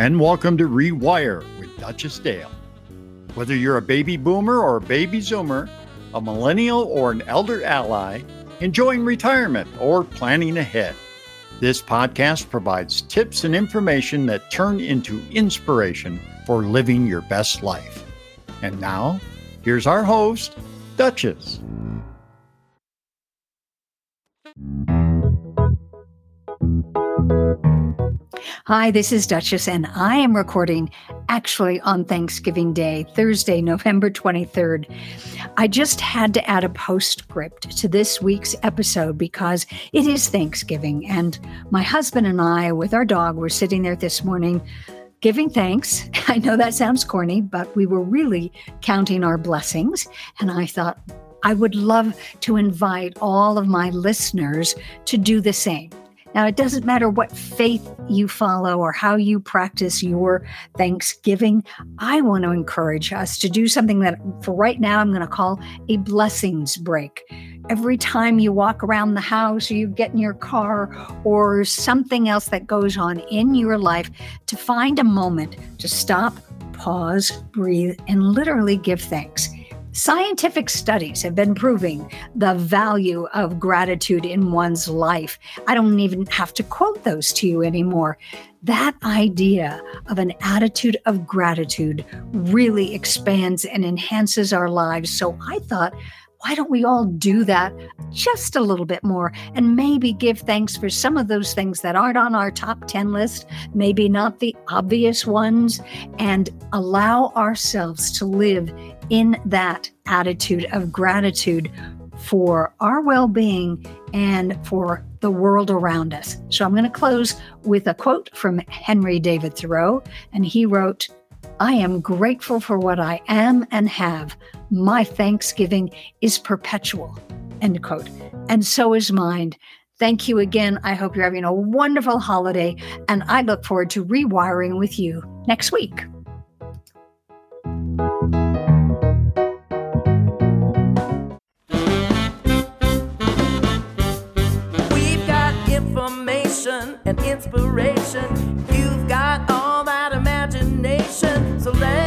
and welcome to Rewire with Duchess Dale. Whether you're a baby boomer or a baby zoomer, a millennial or an elder ally, enjoying retirement or planning ahead, this podcast provides tips and information that turn into inspiration for living your best life. And now, here's our host, Duchess. Hi, this is Duchess, and I am recording actually on Thanksgiving Day, Thursday, November 23rd. I just had to add a postscript to this week's episode because it is Thanksgiving, and my husband and I, with our dog, were sitting there this morning giving thanks. I know that sounds corny, but we were really counting our blessings. And I thought, I would love to invite all of my listeners to do the same. Now, it doesn't matter what faith you follow or how you practice your Thanksgiving. I want to encourage us to do something that, for right now, I'm going to call a blessings break. Every time you walk around the house or you get in your car or something else that goes on in your life, to find a moment to stop, pause, breathe, and literally give thanks. Scientific studies have been proving the value of gratitude in one's life. I don't even have to quote those to you anymore. That idea of an attitude of gratitude really expands and enhances our lives. So I thought, why don't we all do that just a little bit more and maybe give thanks for some of those things that aren't on our top 10 list, maybe not the obvious ones, and allow ourselves to live in that attitude of gratitude for our well being and for the world around us. So I'm going to close with a quote from Henry David Thoreau, and he wrote, I am grateful for what I am and have. My thanksgiving is perpetual, end quote. And so is mine. Thank you again. I hope you're having a wonderful holiday, and I look forward to rewiring with you next week. We've got information and inspiration. You've got all that imagination. So let